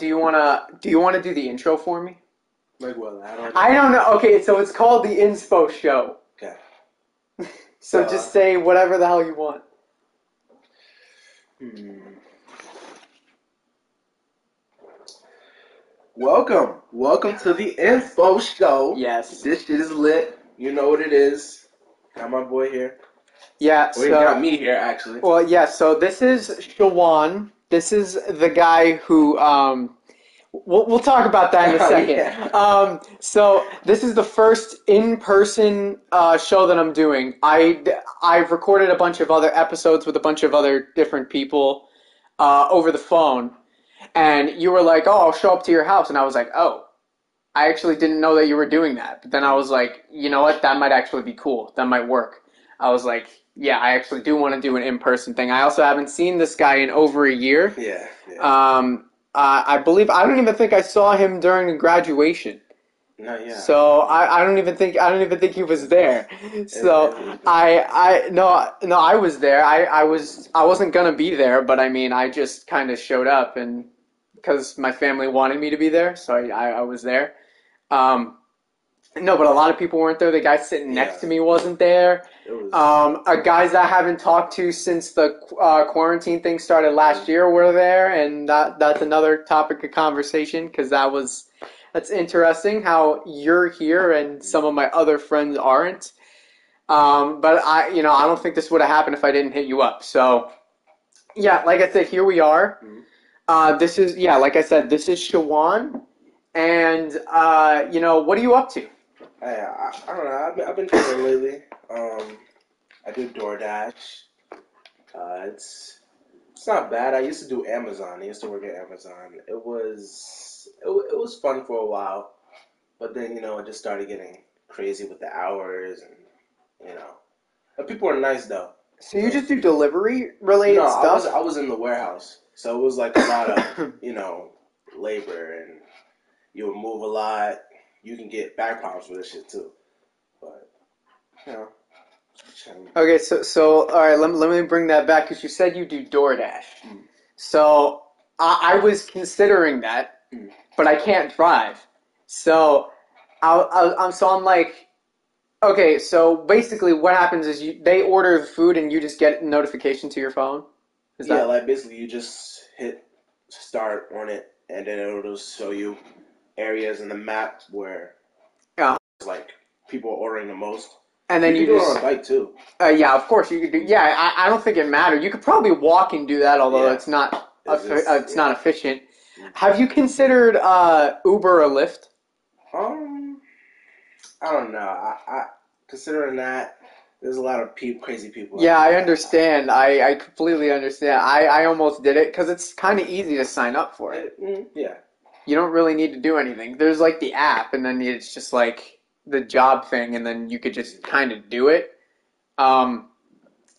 do you wanna do you wanna do the intro for me? Like what? I don't. I don't know. Okay, so it's called the Inspo Show. Okay. So Uh, just say whatever the hell you want. Hmm. Welcome, welcome to the Inspo Show. Yes. This shit is lit. You know what it is. Got my boy here. Yeah. Well, you got me here actually. well, yeah. So this is Shawan. This is the guy who. Um, we'll we'll talk about that in a Oh, second. yeah. Um, so this is the first in-person uh, show that I'm doing. I I've recorded a bunch of other episodes with a bunch of other different people uh, over the phone, and you were like, "Oh, I'll show up to your house," and I was like, "Oh." I actually didn't know that you were doing that. But then I was like, you know what? That might actually be cool. That might work. I was like, yeah, I actually do want to do an in-person thing. I also haven't seen this guy in over a year. Yeah. yeah. Um, uh, I believe I don't even think I saw him during graduation. Not yet. So I, I don't even think I don't even think he was there. So I I no no I was there. I, I was I wasn't gonna be there, but I mean I just kind of showed up and because my family wanted me to be there, so I, I, I was there. Um, no, but a lot of people weren't there. The guy sitting next Yeah. to me wasn't there. was. Um, guys that I haven't talked to since the uh, quarantine thing started last year were there, and that that's another topic of conversation because that was that's interesting how you're here and some of my other friends aren't. Um, but I, you know, I don't think this would have happened if I didn't hit you up. So, yeah, like I said, here we are. Mhm. Uh, this is yeah, like I said, this is Shawan, and uh, you know, what are you up to? I, I, I don't know. I've been, I've been trading lately. Um, I do DoorDash. Uh, it's it's not bad. I used to do Amazon. I used to work at Amazon. It was it, it was fun for a while, but then you know it just started getting crazy with the hours and you know. But people are nice though. So you just do delivery related no, I stuff? was I was in the warehouse, so it was like a lot of you know labor and you would move a lot. You can get back problems with this shit too, but you know. Okay, so so all right, let, let me bring that back because you said you do DoorDash. Mm. So I, I was considering that, Mm. but I can't drive. So I, I, I'm so I'm like, okay, so basically what happens is you they order the food and you just get a notification to your phone. Is yeah, that like basically you just hit start on it, and then it'll show you areas in the map where Yeah. like people are ordering the most. and then you you, can do just it on a bike too. uh, yeah, of course you could do yeah. I, I don't think it matters. You could probably walk and do that, although Yeah. it's not It's just- uh, it's yeah. not efficient. Have you considered uh, Uber or Lyft? Um, I don't know. I, I considering that there's a lot of peop crazy people. Yeah, I understand. I, I completely understand. I, I almost did it because it's kind of easy to sign up for it. Mm, yeah. You don't really need to do anything. There's like the app, and then it's just like the job thing, and then you could just kind of do it. Um,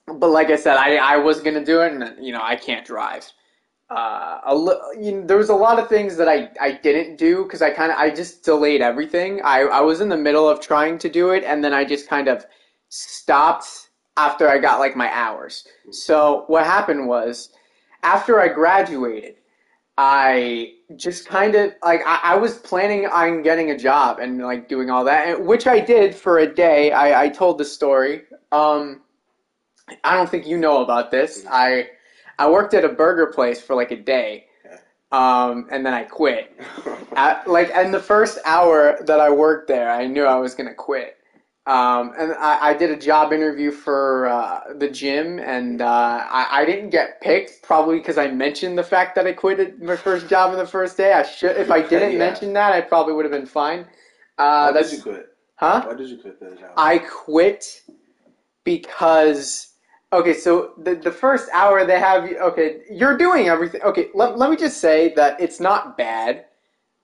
but like I said, I, I was gonna do it, and you know I can't drive. Uh, a li- you know, there was a lot of things that I, I didn't do because I kind of I just delayed everything. I, I was in the middle of trying to do it, and then I just kind of stopped after I got like my hours. So what happened was, after I graduated, I just kind of like I, I was planning on getting a job and like doing all that, and, which I did for a day. I, I told the story. Um, I don't think you know about this. I I worked at a burger place for like a day, um, and then I quit. At, like in the first hour that I worked there, I knew I was gonna quit. Um, and I, I did a job interview for uh, the gym, and uh, I, I didn't get picked probably because I mentioned the fact that I quit at my first job in the first day. I should, if I didn't Yeah. mention that, I probably would have been fine. Why Uh, did you quit? huh? Why did you quit that job? I quit because okay, so the the first hour they have you okay, you're doing everything. Okay, let, let me just say that it's not bad.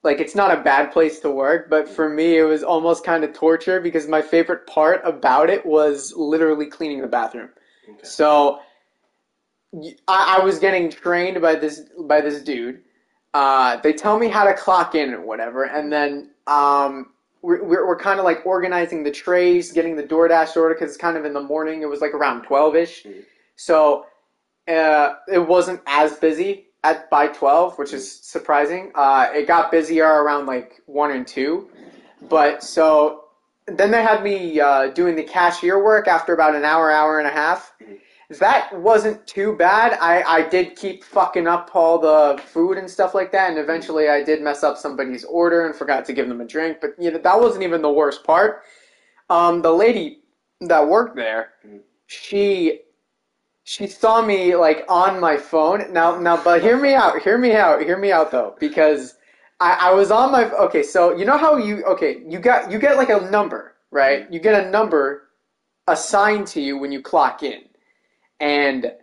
Like it's not a bad place to work, but for me it was almost kind of torture because my favorite part about it was literally cleaning the bathroom. Okay. So I was getting trained by this by this dude. Uh, they tell me how to clock in and whatever, and then um, we're, we're, we're kind of like organizing the trays, getting the DoorDash order because it's kind of in the morning. It was like around twelve ish, Mhm. so uh, it wasn't as busy at by twelve, which is surprising. Uh, it got busier around like one and two, but so then they had me uh, doing the cashier work after about an hour, hour and a half. That wasn't too bad. I, I did keep fucking up all the food and stuff like that, and eventually I did mess up somebody's order and forgot to give them a drink. But you know that wasn't even the worst part. Um, the lady that worked there, she she saw me like on my phone. Now now, but hear me out. Hear me out. Hear me out though, because I, I was on my okay. So you know how you okay you got you get like a number right? You get a number assigned to you when you clock in, and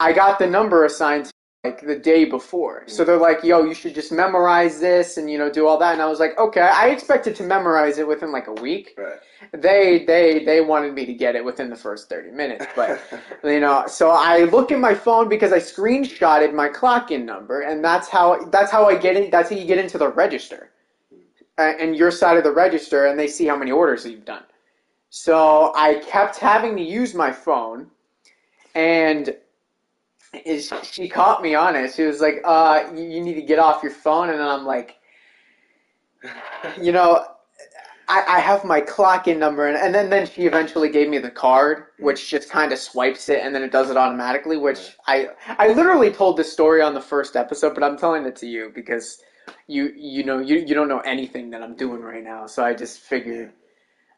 I got the number assigned like the day before. So they're like, "Yo, you should just memorize this and you know do all that." And I was like, "Okay." I expected to memorize it within like a week. Right. They they they wanted me to get it within the first thirty minutes, but you know so i look at my phone because i screenshotted my clock in number and that's how that's how i get in that's how you get into the register and your side of the register and they see how many orders you've done so i kept having to use my phone and is she caught me on it she was like uh you, you need to get off your phone. And i'm like you know I, I have my clock in number and, and then, then she eventually gave me the card which just kind of swipes it and then it does it automatically which I I literally told this story on the first episode but I'm telling it to you because you you know you, you don't know anything that I'm doing right now so I just figured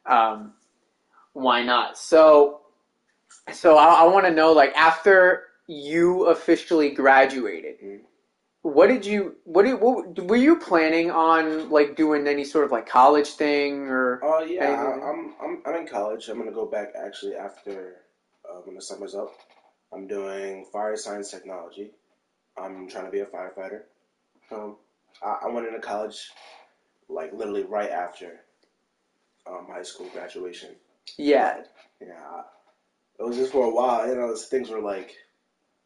um, why not? So so I, I want to know like after you officially graduated Mhm. what did you what, did, what were you planning on like doing any sort of like college thing or Oh yeah, Anything? I, I'm I'm I'm in college. I'm gonna go back actually after uh, when the summer's up. I'm doing fire science technology. I'm trying to be a firefighter. Um, I, I went into college like literally right after um, high school graduation. yeah Yeah, it was just for a while. You know, things were like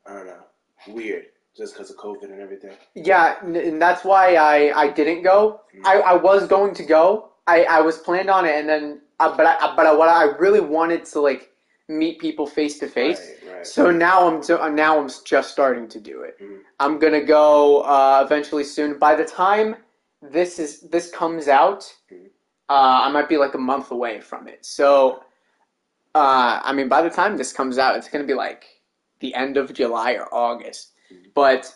I don't know, weird just because of COVID and everything. Yeah, and that's why I, I didn't go. I, I was going to go. I, I was planned on it, and then uh, but I, but I, what I really wanted to like meet people face to face. So now I'm so, now I'm just starting to do it. Mhm. I'm gonna go uh, eventually soon. By the time this is this comes out, Mhm. uh, I might be like a month away from it. So, uh, I mean, by the time this comes out, it's gonna be like the end of July or August. But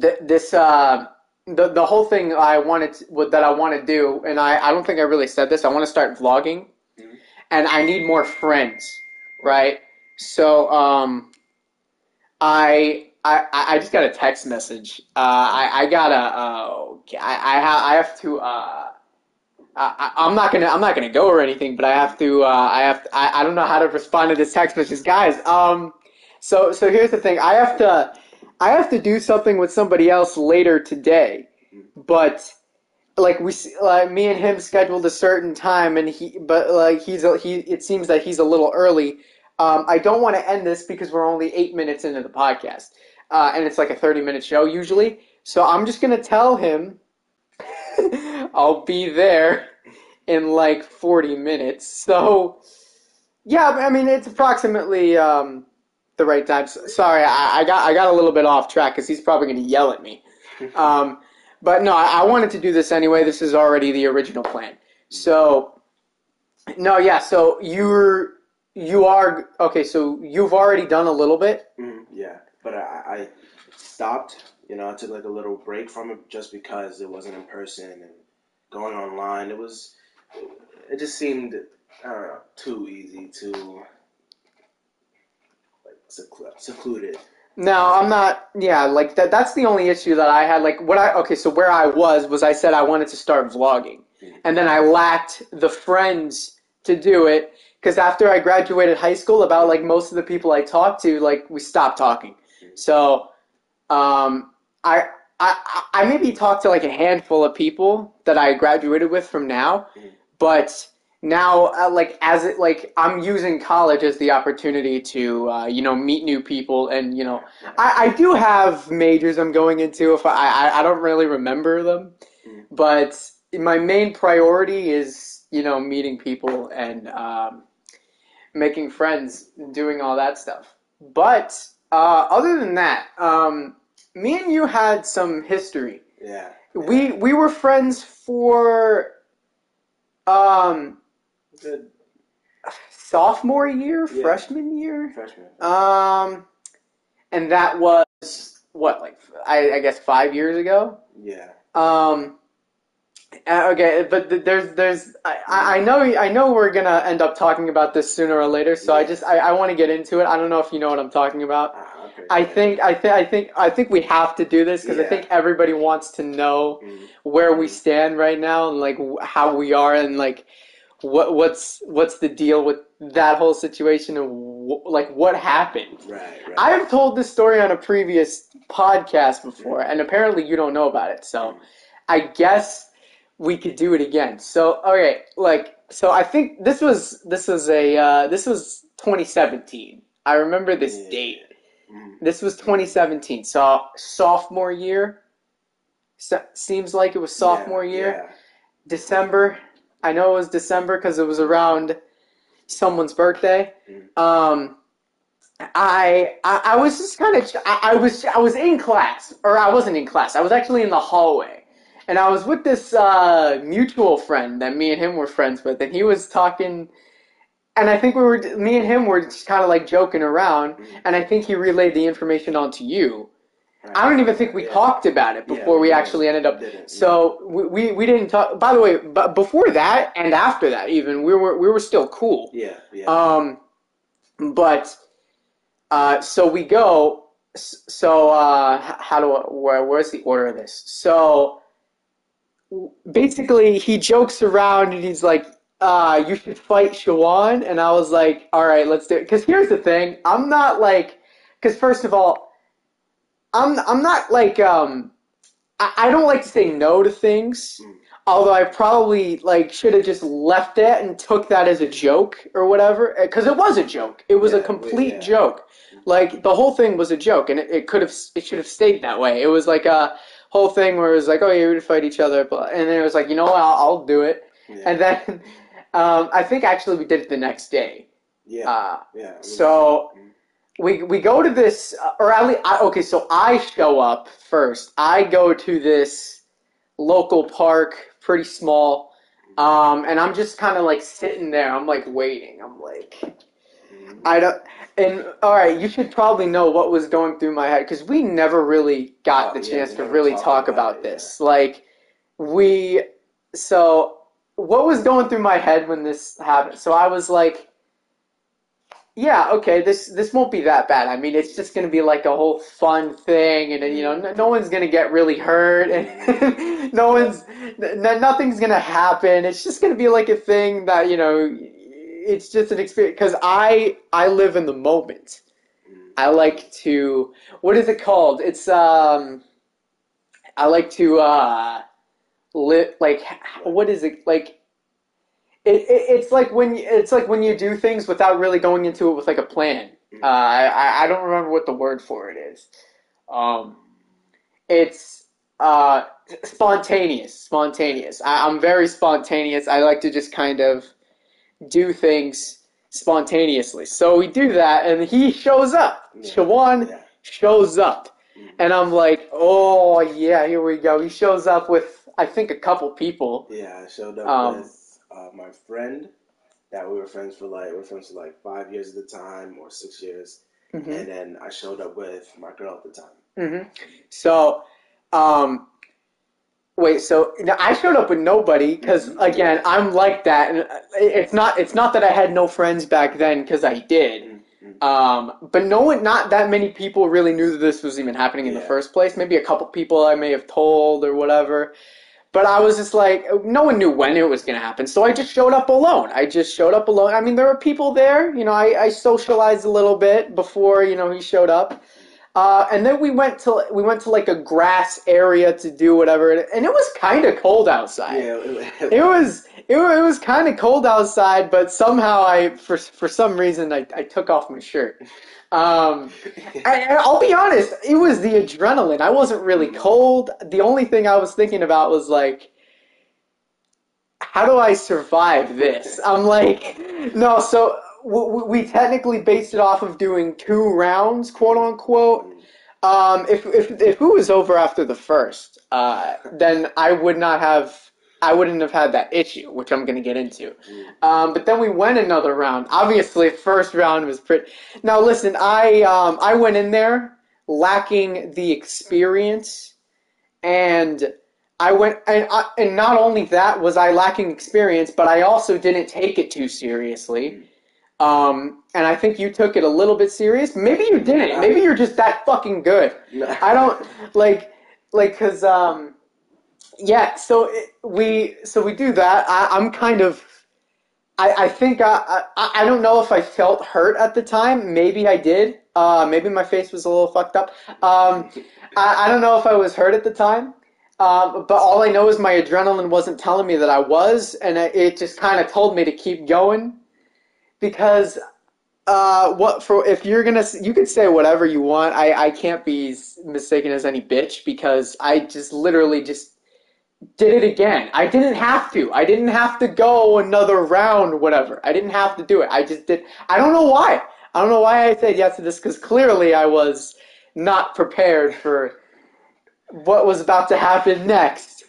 th- this uh, the the whole thing I wanted to, what- that I want to do, and I I don't think I really said this. I want to start vlogging, Mhm. and I need more friends, right? So um, I. I, I just got a text message. Uh, I, I gotta. Uh, okay, I, I, ha- I have to. Uh, I, I'm not gonna. I'm not gonna go or anything. But I have to. Uh, I have. To, I, I don't know how to respond to this text message, guys. Um. So so here's the thing. I have to. I have to do something with somebody else later today, but like we, like me and him scheduled a certain time, and he, but like he's a, he. It seems that he's a little early. Um, I don't want to end this because we're only eight minutes into the podcast, uh, and it's like a thirty-minute show usually. So I'm just gonna tell him I'll be there in like forty minutes. So yeah, I mean it's approximately um, the right time. Sorry, I, I got I got a little bit off track because he's probably gonna yell at me. Um, but no, I, I wanted to do this anyway. This is already the original plan. So, no, yeah. So you're you are okay. So you've already done a little bit. Mhm, yeah, but I, I stopped. You know, I took like a little break from it just because it wasn't in person and going online. It was, it just seemed, I don't know, too easy, too like seclu- secluded. No, I'm not. Yeah, like that. That's the only issue that I had. Like what I okay. So where I was was I said I wanted to start vlogging, and then I lacked the friends to do it because after I graduated high school, about like most of the people I talked to, like we stopped talking. So, um, I. I, I maybe talked to like a handful of people that I graduated with from now, Mhm. but now uh, like as it like I'm using college as the opportunity to uh, you know meet new people and you know I, I do have majors I'm going into if I, I I don't really remember them, Mm. but my main priority is you know meeting people and um, making friends doing all that stuff. But uh, other than that, um, me and you had some history. Yeah. We we were friends for um Good sophomore year, Yeah. freshman year. freshman. Um, and that was what, like I, I guess five years ago. Yeah. Um, uh, okay, but there's there's I, I know I know we're gonna end up talking about this sooner or later, so I just I, I want to get into it. I don't know if you know what I'm talking about. I think I think I think I think we have to do this because I think everybody wants to know Mm, where we stand right now and like how we are and like what what's what's the deal with that whole situation and wh- like what happened. right. Right. I've told this story on a previous podcast before, and apparently you don't know about it. So I guess we could do it again. So okay, like so I think this was this was a uh, this was 2017. I remember this Yeah. date. Mm, This was 2017. So sophomore year. So, seems like it was sophomore yeah, year. December. I know it was December because it was around someone's birthday. Mm. Um, I, I I was just kind of I, I was I was in class or I wasn't in class. I was actually in the hallway, and I was with this uh, mutual friend that me and him were friends with, and he was talking. And I think we were, me and him were just kind of like joking around, Mm. and I think he relayed the information onto you. right. I don't even think we Yeah. talked about it Yeah, before we didn't. actually ended up Didn't, so we, we, we didn't talk. By the way, but before that and after that, even we were we were still cool. Yeah. Yeah. Um, but uh, so we go. So uh, how do I, where where's the order of this? So basically, he jokes around and he's like, uh, "You should fight Shawan," and I was like, "All right, let's do it." Because here's the thing: I'm not like, because first of all, I'm I'm not like um, I, I don't like to say no to things. Mm. Although I probably like should have just left it and took that as a joke or whatever, because it was a joke. It was a Yeah, we- complete yeah. joke. Like the whole thing was a joke, and it, it could have it should have stayed that way. It was like a whole thing where it was like, oh yeah, we would fight each other, but and then it was like, you know what, I'll, I'll do it. yeah. And then um, I think actually we did it the next day. yeah. Uh, yeah. so we we go to this, uh, or at least I, okay. So I show up first. I go to this local park, pretty small, um, and I'm just kind of like sitting there. I'm like waiting. I'm like, Mm. I don't. And all right, you should probably know what was going through my head because we never really got Oh, the yeah, chance to really talk about about it, yeah. this. Like we, so what was going through my head when this happened? So I was like, yeah, okay, this this won't be that bad. I mean, it's just gonna be like a whole fun thing, and you know, no, no one's gonna get really hurt, and no one's, n- nothing's gonna happen. It's just gonna be like a thing that you know, it's just an experience. Because I I live in the moment. Mm. I like to, what is it called? It's um, I like to uh, live like what is it like? It, it, it's like when you, it's like when you do things without really going into it with like a plan. Uh, I I- don't remember what the word for it is. Um, it's uh, spontaneous. Spontaneous. I, I'm very spontaneous. I like to just kind of do things spontaneously. So we do that, and he shows up. Yeah. Shawan Yeah. shows up. And I'm like, oh yeah, here we go. He shows up with I think a couple people. Yeah, I showed up Um, with uh, my friend that we were friends for like we were friends for like five years at the time or six years, hmm and then I showed up with my girl at the time. hmm So, um, wait. So now I showed up with nobody because Mhm. again, I'm like that, and it's not. It's not that I had no friends back then because I did. Mm, mm. Um, but no one, not that many people really knew that this was even happening in the first place. Maybe a couple people I may have told or whatever. But I was just like, no one knew when it was going to happen. So I just showed up alone. I just showed up alone. I mean, there were people there. You know, I, I socialized a little bit before, you know, he showed up. Uh, and then we went to we went to like a grass area to do whatever, and it was kind of cold outside. Yeah, it, was it, it was kind of cold outside, but somehow I for for some reason I, I took off my shirt. Um, I, I'll be honest, it was the adrenaline. I wasn't really cold. The only thing I was thinking about was like, how do I survive this? I'm like, no. So we technically based it off of doing two rounds, quote unquote. Um, if if if it was over after the first, uh, then I would not have. I wouldn't have had that issue, which I'm going to get into. Um, but then we went another round. Obviously, first round was pretty. Now listen, I um, I went in there lacking the experience, and I went and I, and not only that was I lacking experience, but I also didn't take it too seriously. Um, and I think you took it a little bit serious. Maybe you didn't. Maybe you're just that fucking good. I don't like like because um yeah so it, we so we do that. I, i'm kind of i i think I, I i don't know if i felt hurt at the time. Maybe i did. Uh maybe my face was a little fucked up. Um i, I don't know if i was hurt at the time. Um, but all I know is my adrenaline wasn't telling me that I was, and it just kind of told me to keep going, because uh, what for? If you're gonna, you can say whatever you want. I I can't be mistaken as any bitch because I just literally just did it again. I didn't have to. I didn't have to go another round, whatever. I didn't have to do it. I just did. I don't know why. I don't know why I said yes to this because clearly I was not prepared for what was about to happen next.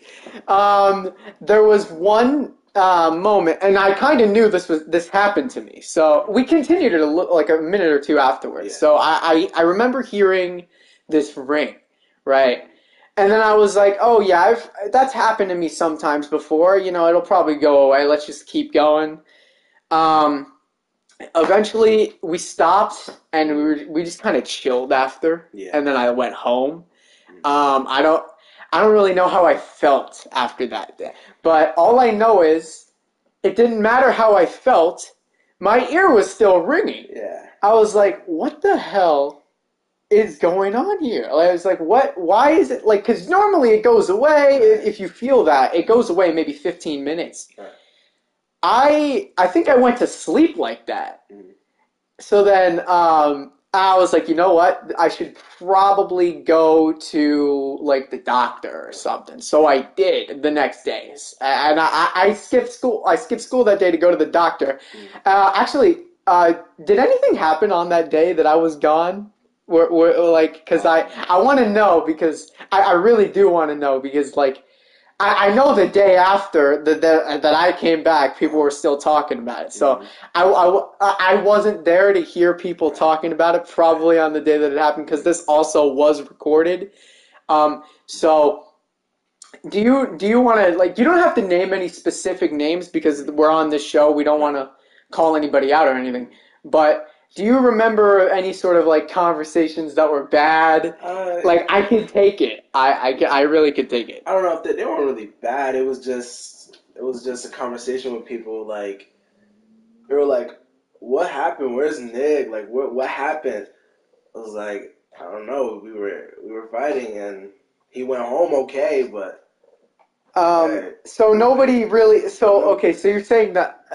Um, there was one uh, moment, and I kind of knew this was this happened to me. So we continued it a li- like a minute or two afterwards. Yeah. So I, I I remember hearing this ring, right? And then I was like, oh yeah, I've that's happened to me sometimes before. You know, it'll probably go away. Let's just keep going. Um, eventually, we stopped and we were, we just kind of chilled after. Yeah. And then I went home. Um, I don't I don't really know how I felt after that day, but all I know is it didn't matter how I felt. My ear was still ringing. Yeah. I was like, what the hell is going on here? Like, I was like, what? Why is it like? Because normally it goes away if you feel that it goes away in maybe 15 minutes. Right. I I think I went to sleep like that. Mhm. So then um, I was like, you know what? I should probably go to like the doctor or something. So I did the next days, and I, I skipped school. I skipped school that day to go to the doctor. Uh, actually, uh, did anything happen on that day that I was gone? Were, were, like, because I I want to know because I, I really do want to know because like. I, I know the day after the, the, that I came back, people were still talking about it. So I, I, I wasn't there to hear people talking about it probably on the day that it happened because this also was recorded. Um, so do you do you want to like you don't have to name any specific names because we're on this show. We don't want to call anybody out or anything. But do you remember any sort of like conversations that were bad? Uh, Like I could take it. I I, I really could take it. I don't know if they, they weren't really bad. It was just it was just a conversation with people. Like they were like, "What happened? Where's Nick? Like what what happened?" I was like, "I don't know. We were we were fighting, and he went home okay, but Um, Right. so nobody really. So okay. So you're saying that.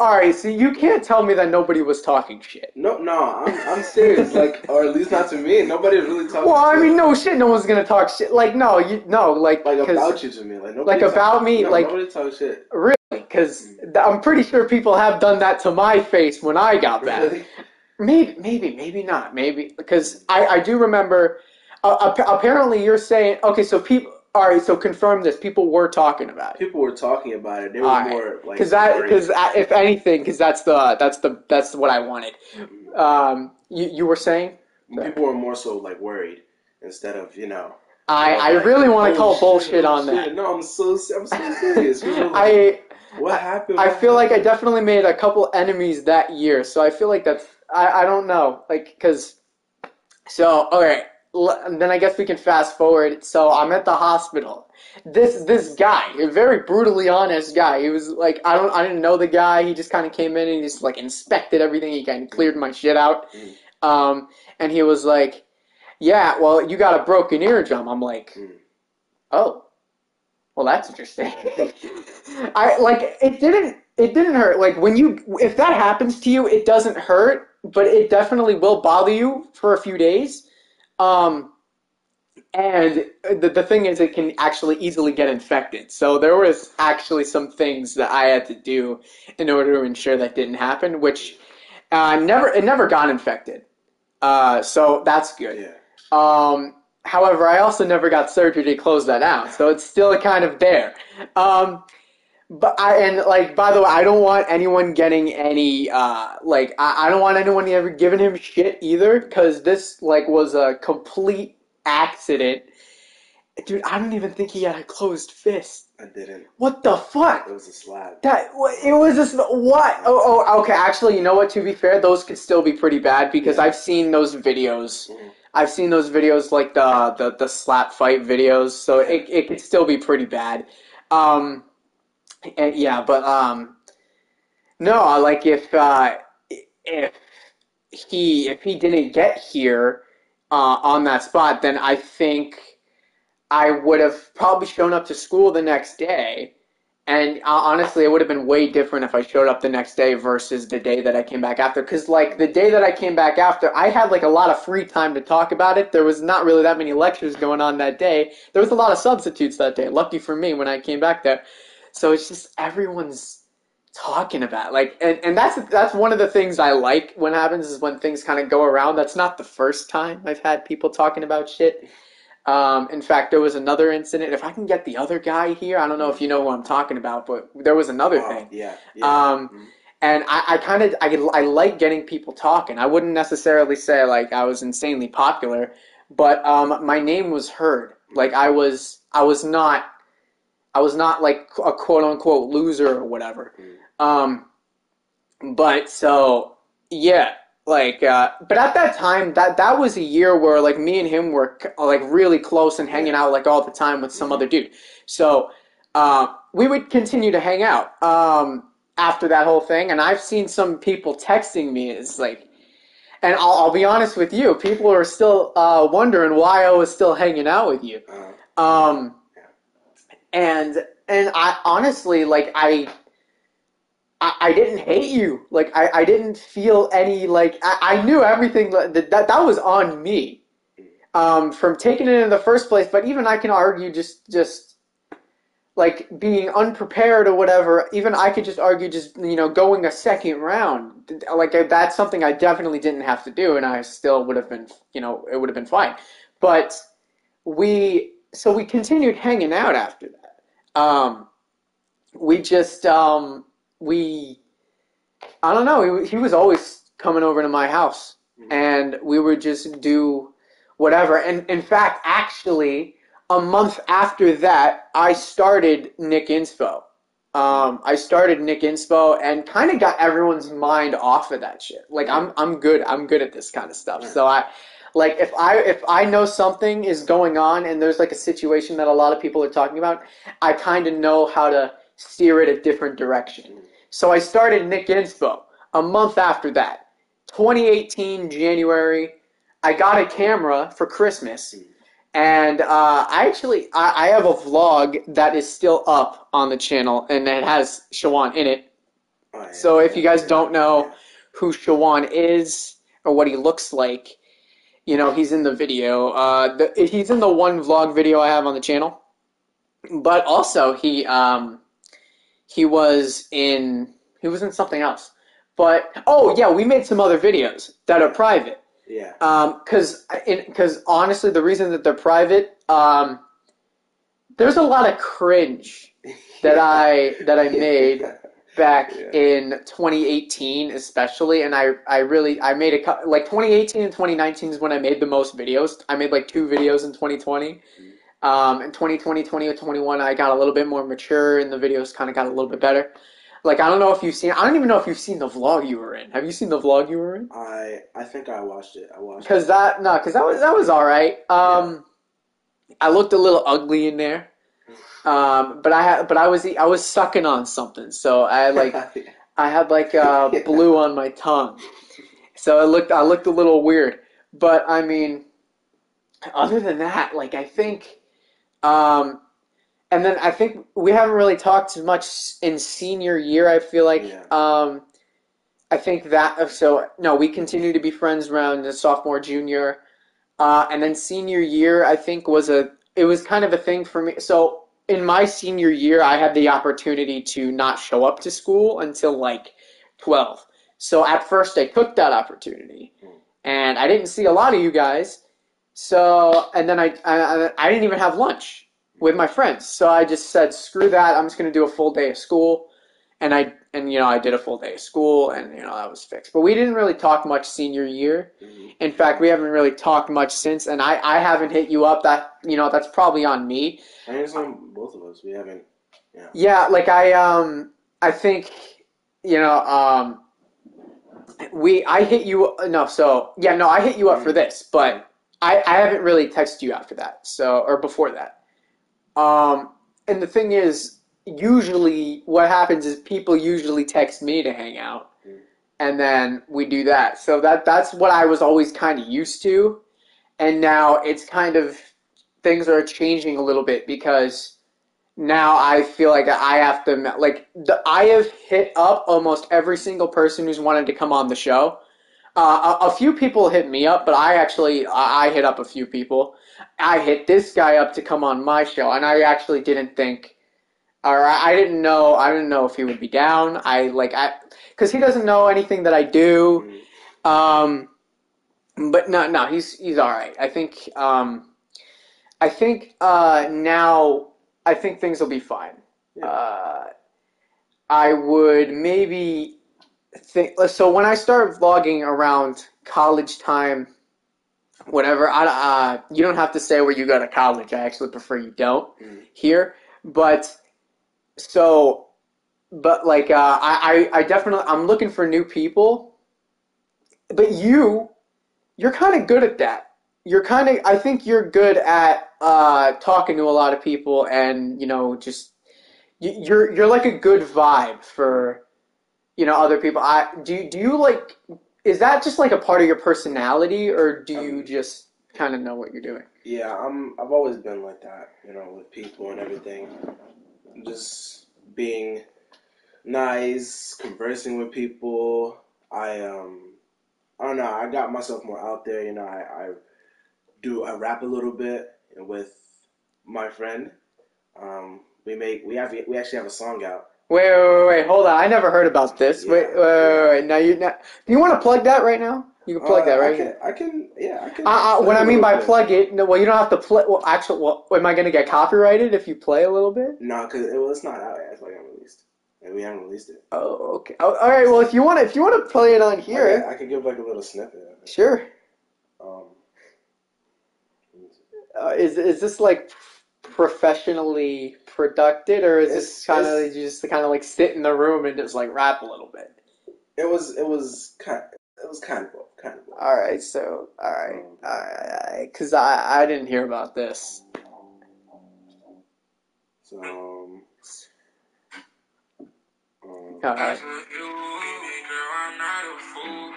All right. see, you can't tell me that nobody was talking shit. no, no, I'm I'm serious. like, or at least not to me. Nobody really talking. Well, I mean, no shit. No one's gonna talk shit. Like no, you no like like about you to me. Like like about me, no, like- nobody talk shit. really because I'm pretty sure people have done that to my face when I got back. Really? Maybe, maybe, maybe not. Maybe because I, I do remember. Uh, apparently, you're saying okay. So people. All right. So confirm this. People were talking about it. People were talking about it. They were All right. more like Because that, because if anything, because that's the that's the that's what I wanted. Um, you you were saying people were more so like worried instead of you know. I I like, really want oh, to call shit, bullshit oh, on that. No, I'm so I'm so serious. Like, I what happened? I feel like I definitely made a couple enemies that year, so I feel like that's I I don't know like because so okay. l- Then I guess we can fast forward. So I'm at the hospital. This this guy, a very brutally honest guy. He was like I don't I didn't know the guy. He just kind of came in and he just like inspected everything. He kind of cleared my shit out. Mm. Um, and he was like, "Yeah, well, you got a broken eardrum." I'm like, Mm. "Oh, well, that's interesting." I like it didn't it didn't hurt. Like when you if that happens to you, it doesn't hurt, but it definitely will bother you for a few days. Um, and the, the thing is, it can actually easily get infected. So there was actually some things that I had to do in order to ensure that didn't happen, which uh, never it never got infected. Uh, so that's good. Yeah. Um, however, I also never got surgery to close that out, so it's still kind of there. Um, but I and like by the way, I don't want anyone getting any uh like I, I don't want anyone ever giving him shit either because this like was a complete accident. Dude, I don't even think he had a closed fist. I didn't. What the fuck? It was a slap. That it was just what? Oh, oh, okay. Actually, you know what? To be fair, those could still be pretty bad because Yeah. I've seen those videos. Mhm. I've seen those videos like the the, the slap fight videos, so it it could still be pretty bad. Um, yeah, but um, no, like if uh, if he if he didn't get here uh, on that spot, then I think I would have probably shown up to school the next day. And uh, honestly, it would have been way different if I showed up the next day versus the day that I came back after. Because, like, the day that I came back after, I had, like, a lot of free time to talk about it. There was not really that many lectures going on that day. There was a lot of substitutes that day. Lucky for me when I came back there. So it's just everyone's talking about like and, and that's that's one of the things I like when happens is when things kind of go around. That's not the first time I've had people talking about shit. Um, in fact, there was another incident. If I can get the other guy here, I don't know if you know who I'm talking about, but there was another Oh, thing. yeah. yeah. Um, Mhm. And I, I kind of I, I like getting people talking. I wouldn't necessarily say like I was insanely popular, but um, my name was heard. Like I was I was not I was not like a quote unquote loser or whatever. Um, but so yeah, like uh, but at that time that that was a year where like me and him were like really close and hanging out like all the time with some Mhm. other dude. So uh, we would continue to hang out um, after that whole thing, and I've seen some people texting me. is like. And I'll, I'll be honest with you, people are still uh, wondering why I was still hanging out with you. Uh, Um, and and I honestly like I. I, I didn't hate you. Like I, I didn't feel any like I, I knew everything that, that that was on me, um, from taking it in the first place. But even I can argue just just like being unprepared or whatever. Even I could just argue just you know going a second round. Like that's something I definitely didn't have to do, and I still would have been you know it would have been fine. But we so we continued hanging out after that. Um, we just um, we I don't know. He, he was always coming over to my house, and we would just do whatever. And in fact, actually, a month after that, I started Nick Inspo. Um, I started Nick Inspo and kind of got everyone's mind off of that shit. Like I'm I'm good. I'm good at this kind of stuff. So I like if I if I know something is going on and there's like a situation that a lot of people are talking about, I kind of know how to steer it a different direction. So I started Nick Inspo a month after that. 2018 January, I got a camera for Christmas. And uh, I actually I, I have a vlog that is still up on the channel and it has Shawan in it. oh. So if you guys don't know who Shawan is or what he looks like, you know, he's in the video. Uh, the, he's in the one vlog video I have on the channel. But also he um, he was in he was in something else. But oh yeah, we made some other videos that are private. Yeah. Um, cause, in, cause honestly, the reason that they're private, um, there's a lot of cringe that I that I made back Yeah. in 2018, especially, and I I really I made a like 2018 and 2019 is when I made the most videos. I made like two videos in 2020. Um, in 2020, 2021, I got a little bit more mature, and the videos kind of got a little bit better. Like I don't know if you've seen. I don't even know if you've seen the vlog you were in. Have you seen the vlog you were in? I I think I watched it. I watched. Because that no, because that was that was all right. Um, I looked a little ugly in there, um, but I had but I was I was sucking on something, so I had like I had like uh, blue on my tongue, so it looked I looked a little weird. But I mean, other than that, like I think, um, and then I think we haven't really talked much in senior year. I feel like. Yeah. Um, I think that so no, we continue to be friends around the sophomore, junior, uh, and then senior year. I think was a it was kind of a thing for me. So in my senior year, I had the opportunity to not show up to school until like twelve. So at first, I took that opportunity, and I didn't see a lot of you guys. So and then I, I I didn't even have lunch with my friends. So I just said, screw that. I'm just gonna do a full day of school, and I and you know I did a full day of school, and you know that was fixed. But we didn't really talk much senior year. Mhm. In fact, we haven't really talked much since, and I I haven't hit you up. That you know that's probably on me. I think it's on both of us. We haven't. Yeah, like I um I think you know um we I hit you no so yeah no I hit you up for this but I I haven't really texted you after that so or before that um and the thing is usually what happens is people usually text me to hang out Mm. and then we do that so that that's what I was always kind of used to and now it's kind of things are changing a little bit because now I feel like I have to like the, I have hit up almost every single person who's wanted to come on the show. Uh, a, a few people hit me up, but I actually I, I hit up a few people. I hit this guy up to come on my show, and I actually didn't think, or I I didn't know I didn't know if he would be down. I like I because he doesn't know anything that I do. Um, but no, no, he's he's all right. I think um, I think uh, now I think things will be fine. Yeah. Uh, I would maybe think so when I start vlogging around college time, whatever. I uh, you don't have to say where you go to college. I actually prefer you don't Mhm. here, but so. But like uh, I, I, definitely I'm looking for new people. But you, you're kind of good at that. You're kind of I think you're good at uh, talking to a lot of people and you know just you- you're you're like a good vibe for you know other people. I do you- do you like is that just like a part of your personality or do you Um, just kind of know what you're doing? Yeah, I'm. I've always been like that, you know, with people and everything. Just being nice, conversing with people. I um, I don't know. I got myself more out there. You know, I, I do. I rap a little bit with my friend. Um, we make. We have. We actually have a song out. Wait, wait, wait, wait, hold on. I never heard about this. Wait, Yeah, wait, wait, wait. Now you now, do you want to plug that right now? You can plug Uh, that right I can. I can. Yeah, I can. Uh, uh, what I mean by bit. plug it, no, well, you don't have to play. Well, actually, well, am I going to get copyrighted if you play a little bit? No, because it, well, it's not out yet. It's like unreleased. And we haven't released it. Oh, okay. Oh, all right. Well, if you want to, if you want to play it on Okay, here, I could give like a little snippet. Sure. Um, Uh, is is this like professionally produced, or is this kind of just kind of like sit in the room and just like rap a little bit? it was. It was kind. It was kind of. Kind of both. All right. So, all right, all right, because I I didn't hear about this. So, um, um, All right. As with you, baby girl, I'm not a fool.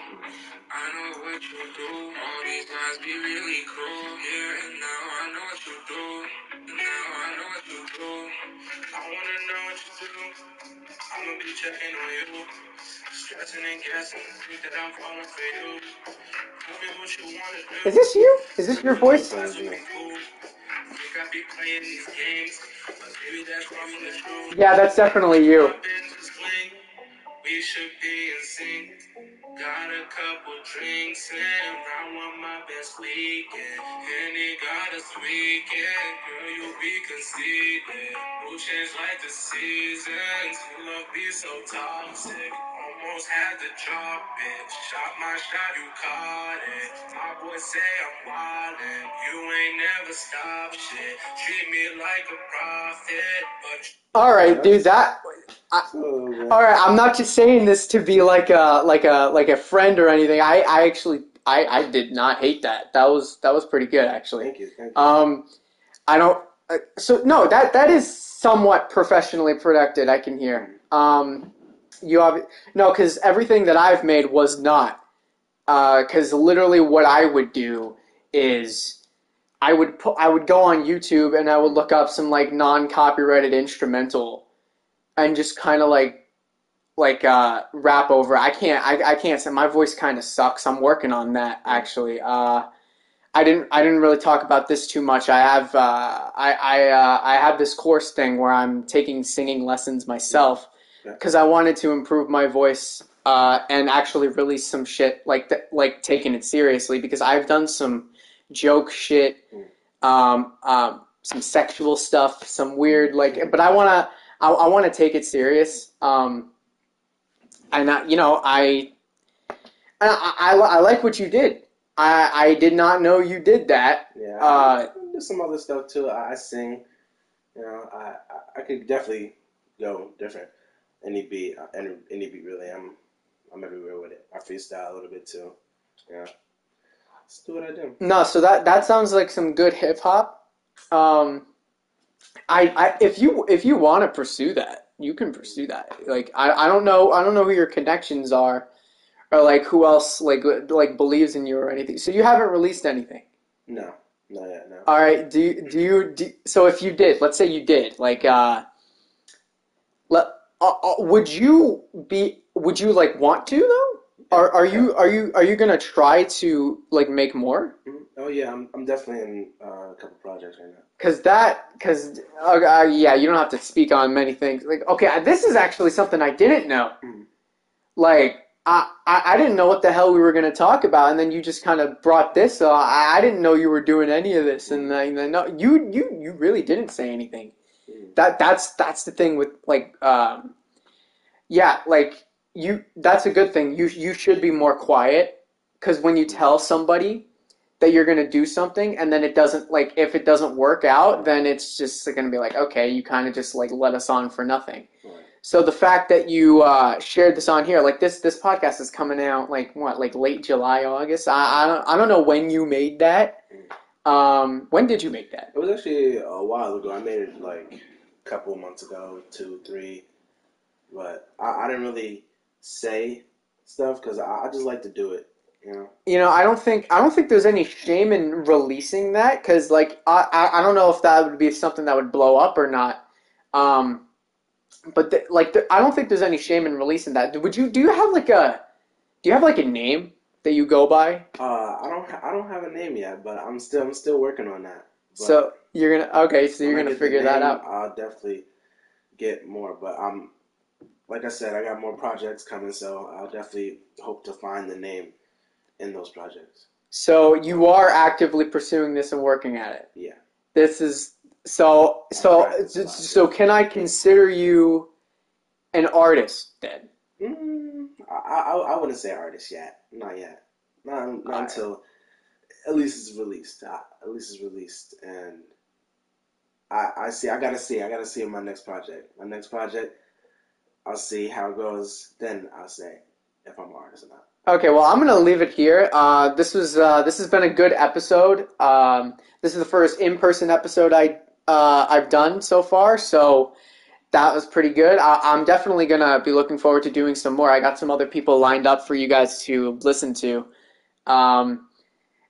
I know what you do. All these guys be really cruel. Yeah, and now I know what you do. And now I know what you do. I wanna know what you do. I'ma be checking on you. Stressing and guessing. Think that I'm falling for you. Tell me what you wanna do. Is this you? Is this your voice? Yeah, that's definitely you. We should be in sync. Got a couple drinks and I want my best weekend. And it got us weekend. Girl, you be conceited. Change like the seasons. Your love be so toxic. Almost had to drop it. Shot my shot, you caught it. My boy say I'm wildin'. You ain't never stop shit. Treat me like a prophet, but All right, dude. That. so, man, All right. I'm not just saying this to be like a like a like a friend or anything. I I actually I I did not hate that. That was that was pretty good actually. thank you. Thank you. Um, I don't. Uh, so no, that that is somewhat professionally produced. I can hear. Um, you have no, because everything that I've made was not. Because literally, what I would do is. I would put, I would go on YouTube and I would look up some like non-copyrighted instrumental, and just kind of like, like uh, rap over. I can't I, I can't say my voice kind of sucks. I'm working on that actually. Uh, I didn't I didn't really talk about this too much. I have uh, I I uh, I have this course thing where I'm taking singing lessons myself. Because I wanted to improve my voice uh, and actually release some shit like th- like taking it seriously because I've done some joke shit, um, um, some sexual stuff, some weird like. But I wanna, I, I wanna take it serious. Um, and I, you know, I, I, I, I like what you did. I, I did not know you did that. Yeah, Uh, there's some other stuff too. I, I sing, you know. I I could definitely go different. Any beat, uh, any any beat really. I'm I'm everywhere with it. I freestyle a little bit too. Yeah, let's do what I do. No, so that that sounds like some good hip hop. Um, I, I if you if you want to pursue that, you can pursue that. Like I, I don't know I don't know who your connections are, or like who else like like believes in you or anything. So you haven't released anything. No, not yet. No. All right. Do you do you do, so if you did, let's say you did, like uh, uh, uh, would you be would you like want to though? Are are you are you are you gonna try to like make more? Mhm. Oh yeah, I'm I'm definitely in uh, a couple projects right now. Cause that, cause uh, uh, yeah, you don't have to speak on many things. Like, okay, this is actually something I didn't know. Mhm. Like, I, I I didn't know what the hell we were gonna talk about, and then you just kind of brought this. So I, I didn't know you were doing any of this, and then then, no, you you you really didn't say anything. That that's that's the thing with like, um, yeah, like you. That's a good thing. You you should be more quiet, cause when you tell somebody that you're going to do something and then it doesn't like if it doesn't work out then it's just going to be like okay you kind of just like let us on for nothing Right. so the fact that you uh, shared this on here like this this podcast is coming out like what like late july august i, I don't i don't know when you made that um when did you make that It was actually a while ago. I made it like a couple months ago, two, three. But I, I didn't really say stuff because I, I just like to do it. You know. you know i don't think i don't think there's any shame in releasing that because like I, I i don't know if that would be something that would blow up or not um but the, like the, i don't think there's any shame in releasing that would you do you have like a do you have like a name that you go by Uh, I don't ha- I don't have a name yet, but I'm still I'm still working on that. But so you're gonna okay so you're gonna figure that out I'll definitely get more. But I'm like I said, I got more projects coming, so I'll definitely hope to find the name in those projects. so you are actively pursuing this and working at it Yeah. this is so so so can i consider you an artist then Mm, I, I I wouldn't say artist yet. Not yet. Not, not Alright. until at least it's released. At least it's released, and I I see. I gotta see. I gotta see in my next project. My next project, I'll see how it goes. Then I'll say if I'm an artist or not. Okay, well, I'm gonna leave it here. Uh, this was uh, this has been a good episode. Um, this is the first in-person episode I uh, I've done so far, so that was pretty good. I, I'm definitely gonna be looking forward to doing some more. I got some other people lined up for you guys to listen to, um,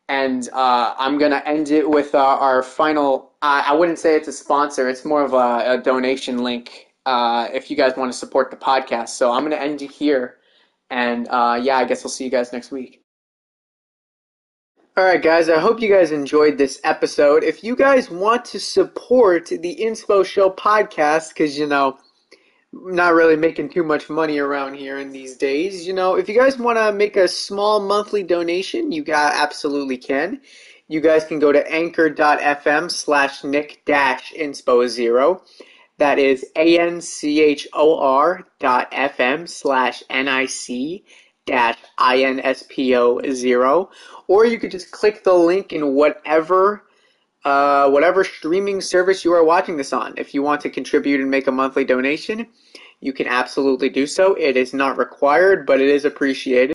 and uh, I'm gonna end it with our, our final. I, I wouldn't say it's a sponsor; it's more of a, a donation link. Uh, if you guys want to support the podcast, so I'm gonna end it here. And uh, yeah, I guess I'll see you guys next week. All right, guys, I hope you guys enjoyed this episode. If you guys want to support the Inspo Show podcast, because, you know, not really making too much money around here in these days, you know, if you guys want to make a small monthly donation, you got absolutely can. You guys can go to anchor.fm slash nick dash inspo zero. That is A-N-C-H-O-R dot F-M slash N-I-C dash I-N-S-P-O zero. Or you could just click the link in whatever uh, whatever streaming service you are watching this on. If you want to contribute and make a monthly donation, you can absolutely do so. It is not required, but it is appreciated.